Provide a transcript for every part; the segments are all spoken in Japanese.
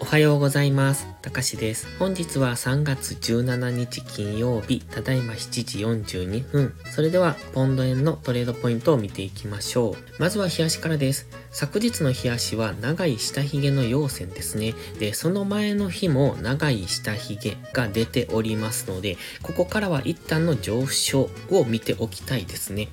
おはようございます。たかしです。本日は3月17日金曜日、ただいま7時42分。それでは、ポンド円のトレードポイントを見ていきましょう。まずは冷やしからです。昨日の冷やしは長い下髭の陽線ですね。で、その前の日も長い下髭が出ておりますので、ここからは一旦の上昇を見ておきたいですね。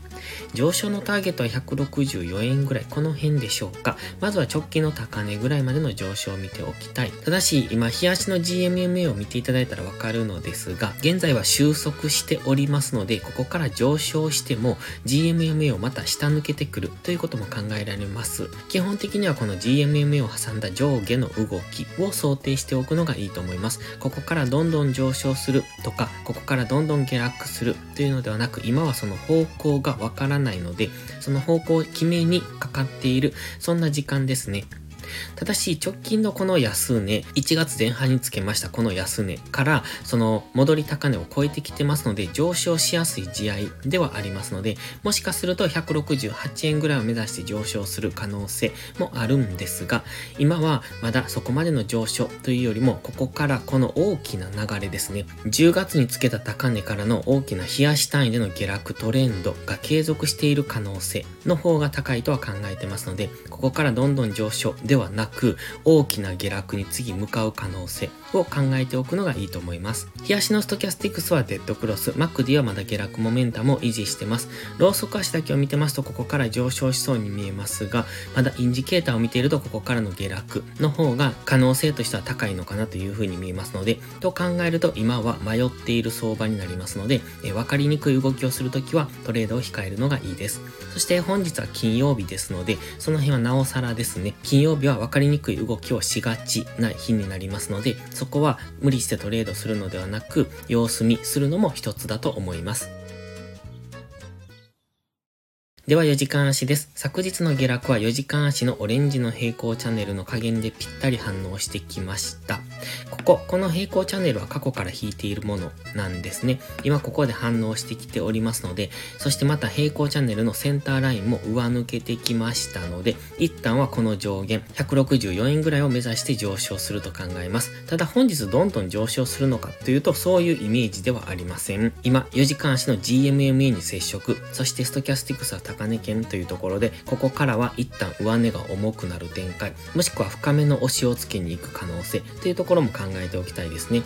上昇のターゲットは164円ぐらい、この辺でしょうか。まずは直近の高値ぐらいまでの上昇を見ておきたい。ただし、今、冷やしの GMMA を見ていただいたらわかるのですが、現在は収束しておりますので、ここから上昇しても GMMA をまた下抜けてくるということも考えられます。基本的にはこの GMMA を挟んだ上下の動きを想定しておくのがいいと思います。ここからどんどん上昇するとか、ここからどんどん下落するというのではなく、今はその方向がわからないので、その方向を決めにかかっている、そんな時間ですね。ただし、直近のこの安値、1月前半につけましたこの安値から、その戻り高値を超えてきてますので、上昇しやすい試合ではありますので、もしかすると168円ぐらいを目指して上昇する可能性もあるんですが、今はまだそこまでの上昇というよりも、ここからこの大きな流れですね。10月につけた高値からの大きな日足単位での下落トレンドが継続している可能性の方が高いとは考えてますので、ここからどんどん上昇でははなく、大きな下落に次向かう可能性を考えておくのがいいと思います。日足のストキャスティクスはデッドクロス、 MACD はまだ下落モメンタムを維持してます。ローソク足だけを見てますと、ここから上昇しそうに見えますが、まだインジケーターを見ていると、ここからの下落の方が可能性としては高いのかなというふうに見えますので、と考えると今は迷っている相場になりますので、え分かりにくい動きをするときはトレードを控えるのがいいです。そして本日は金曜日ですので、その辺はなおさらですね、金曜日は分かりにくい動きをしがちな日になりますので、そこは無理してトレードするのではなく、様子見するのも一つだと思います。では4時間足です。昨日の下落は4時間足のオレンジの平行チャンネルの加減でぴったり反応してきました。ここ、この平行チャンネルは過去から引いているものなんですね。今ここで反応してきておりますので、そしてまた平行チャンネルのセンターラインも上抜けてきましたので、一旦はこの上限、164円ぐらいを目指して上昇すると考えます。ただ本日どんどん上昇するのかというと、そういうイメージではありません。今、4時間足の GMMA に接触、そしてストキャスティクスは高値圏というところで、ここからは一旦上値が重くなる展開、もしくは深めの押しをつけに行く可能性というところも考えておきたいですね。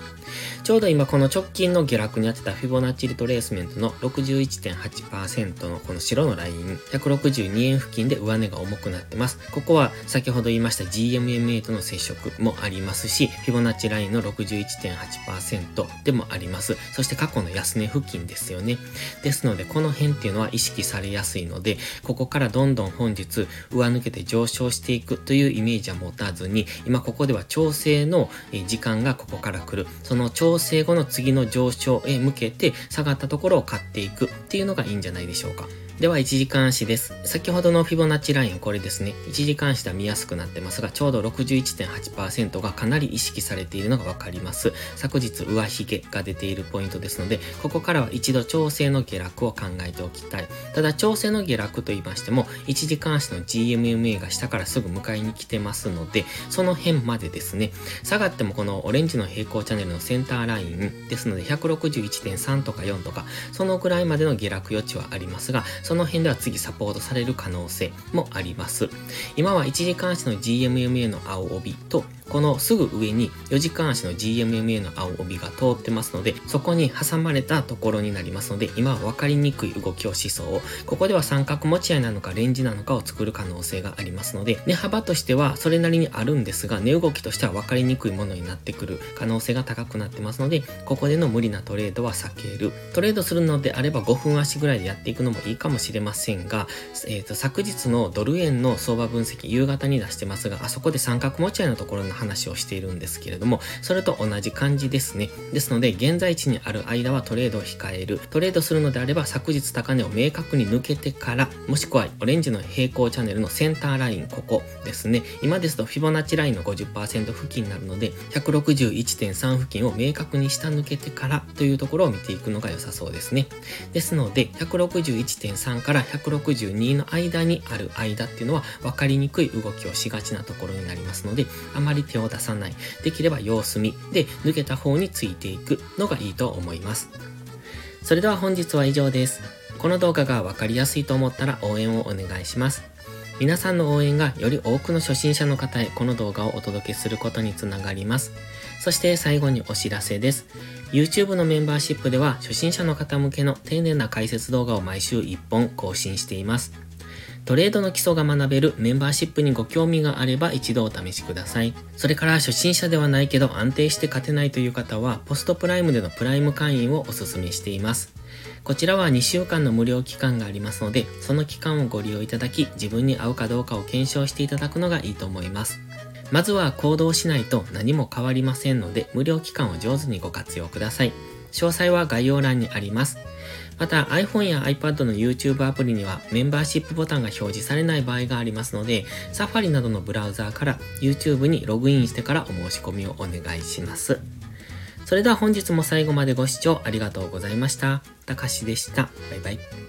ちょうど今この直近の下落に当てたフィボナッチリトレースメントの61.8%のこの白のライン、162円付近で上値が重くなってます。ここは先ほど言いました GMMA との接触もありますし、フィボナッチラインの61.8%でもあります。そして過去の安値付近ですよね。ですのでこの辺っていうのは意識されやすいので、ここからどんどん本日上抜けて上昇していくというイメージは持たずに、今ここでは調整の時間がここから来る。その調整後の次の上昇へ向けて下がったところを買っていくっていうのがいいんじゃないでしょうか。では、1時間足です。先ほどのフィボナッチライン、これですね。1時間足では見やすくなってますが、ちょうど61.8%がかなり意識されているのがわかります。昨日、上髭が出ているポイントですので、ここからは一度調整の下落を考えておきたい。ただ、調整の下落と言いましても、1時間足の GMMA が下からすぐ迎えに来てますので、その辺までですね、下がってもこのオレンジの平行チャンネルのセンターラインですので、161.3とか4とか、そのくらいまでの下落余地はありますが、その辺では次サポートされる可能性もあります。今は1時間足の GMMA の青帯とこのすぐ上に4時間足の GMMA の青帯が通ってますので、そこに挟まれたところになりますので、今は分かりにくい動きをしそう。ここでは三角持ち合いなのかレンジなのかを作る可能性がありますので、値幅としてはそれなりにあるんですが、値動きとしては分かりにくいものになってくる可能性が高くなってますので、ここでの無理なトレードは避ける。トレードするのであれば5分足ぐらいでやっていくのもいいかもしれませんが、えっ、ー、と、昨日のドル円の相場分析夕方に出してますが、あそこで三角持ち合いのところの話をしているんですけれども、それと同じ感じですね。ですので、現在地にある間はトレードを控える。トレードするのであれば、昨日高値を明確に抜けてから、もしくはオレンジの平行チャンネルのセンターライン、ここですね。今ですと、フィボナッチラインの50%付近になるので、161.3付近を明確に下抜けてからというところを見ていくのが良さそうですね。ですので、161.3から162の間にある間っていうのは分かりにくい動きをしがちなところになりますので、あまり手を出さない。できれば様子見で抜けた方についていくのがいいと思います。それでは本日は以上です。この動画がわかりやすいと思ったら応援をお願いします。皆さんの応援がより多くの初心者の方へこの動画をお届けすることにつながります。そして最後にお知らせです。YouTube のメンバーシップでは初心者の方向けの丁寧な解説動画を毎週1本更新しています。トレードの基礎が学べるメンバーシップにご興味があれば一度お試しください。それから初心者ではないけど安定して勝てないという方はポストプライムでのプライム会員をお勧めしています。こちらは2週間の無料期間がありますので、その期間をご利用いただき、自分に合うかどうかを検証していただくのがいいと思います。まずは行動しないと何も変わりませんので、無料期間を上手にご活用ください。詳細は概要欄にあります。また iPhone や iPad の YouTube アプリにはメンバーシップボタンが表示されない場合がありますので、Safari などのブラウザーから YouTube にログインしてからお申し込みをお願いします。それでは本日も最後までご視聴ありがとうございました。たかしでした。バイバイ。